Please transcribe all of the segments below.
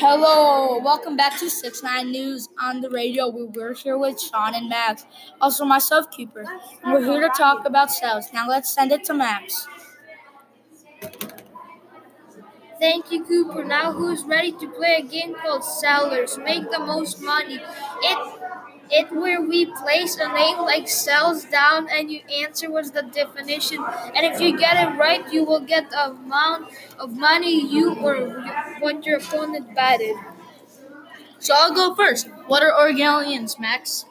Hello, welcome back to 6 9 News on the radio. We We're here with Sean and Max, also myself, Cooper. We're here to talk about sales. Now let's send it to Max. Thank you, Cooper. Now who's ready to play a game called Sellers? Make the most money. It it where we place a name like cells down and you answer what's the definition. And if you get it right, you will get the amount of money you or what your opponent batted. So I'll go first. What are organelles, Max?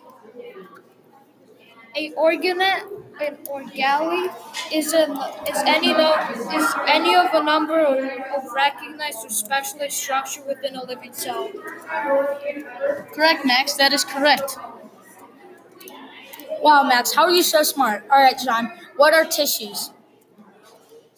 A organet, an orgally is an is any no, is any of a number of, of recognized or specialized structure within a living cell. Correct, Max. That is correct. Wow, Max, how are you so smart? All right, John. what are tissues?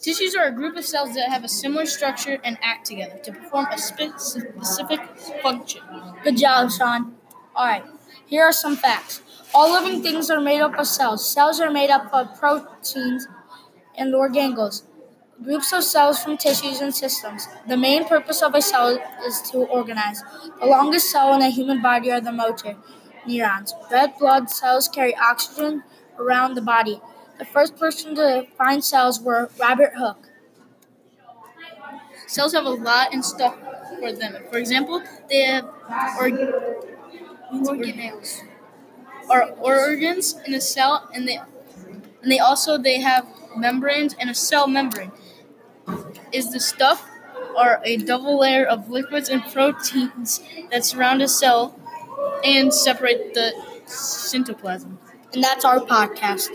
Tissues are a group of cells that have a similar structure and act together to perform a specific function. Good job, Sean. All right, here are some facts. All living things are made up of cells. Cells are made up of proteins and organelles, groups of cells from tissues and systems. The main purpose of a cell is to organize. The longest cell in a human body are the motor neurons. Red blood cells carry oxygen around the body. The first person to find cells were Robert Hooke. Cells have a lot in stuff for them. For example, they have org- Organelles. or organs in a cell, and they and they also they have membranes and a cell membrane. Is the stuff or a double layer of liquids and proteins that surround a cell and separate the cytoplasm. And that's our podcast.